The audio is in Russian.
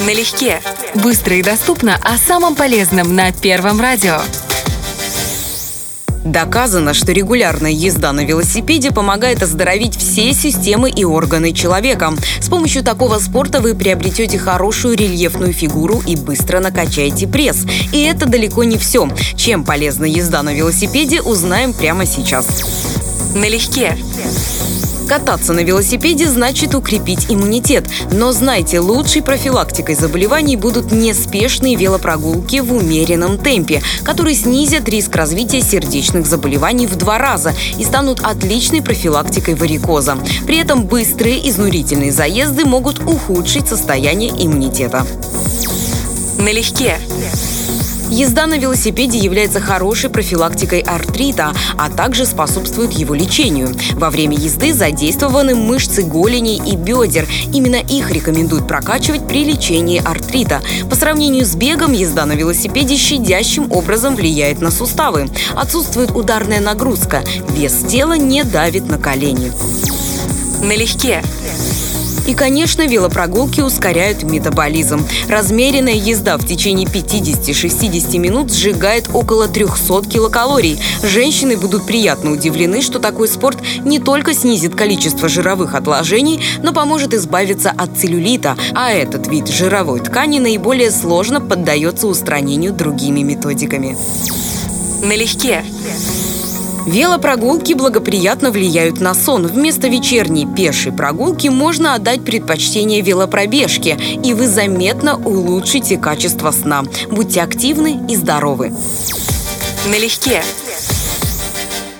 Налегке. Быстро и доступно о самом полезном на Первом радио. Доказано, что регулярная езда на велосипеде помогает оздоровить все системы и органы человека. С помощью такого спорта вы приобретете хорошую рельефную фигуру и быстро накачаете пресс. И это далеко не все. Чем полезна езда на велосипеде, узнаем прямо сейчас. Налегке. Кататься на велосипеде значит укрепить иммунитет. Но знайте, лучшей профилактикой заболеваний будут неспешные велопрогулки в умеренном темпе, которые снизят риск развития сердечных заболеваний в два раза и станут отличной профилактикой варикоза. При этом быстрые изнурительные заезды могут ухудшить состояние иммунитета. Налегке. Езда на велосипеде является хорошей профилактикой артрита, а также способствует его лечению. Во время езды задействованы мышцы голени и бедер. Именно их рекомендуют прокачивать при лечении артрита. По сравнению с бегом, езда на велосипеде щадящим образом влияет на суставы. Отсутствует ударная нагрузка. Вес тела не давит на колени. Налегке. И, конечно, велопрогулки ускоряют метаболизм. Размеренная езда в течение 50-60 минут сжигает около 300 килокалорий. Женщины будут приятно удивлены, что такой спорт не только снизит количество жировых отложений, но поможет избавиться от целлюлита, а этот вид жировой ткани наиболее сложно поддается устранению другими методиками. Налегке. Велопрогулки благоприятно влияют на сон. Вместо вечерней пешей прогулки можно отдать предпочтение велопробежке, и вы заметно улучшите качество сна. Будьте активны и здоровы. Налегке.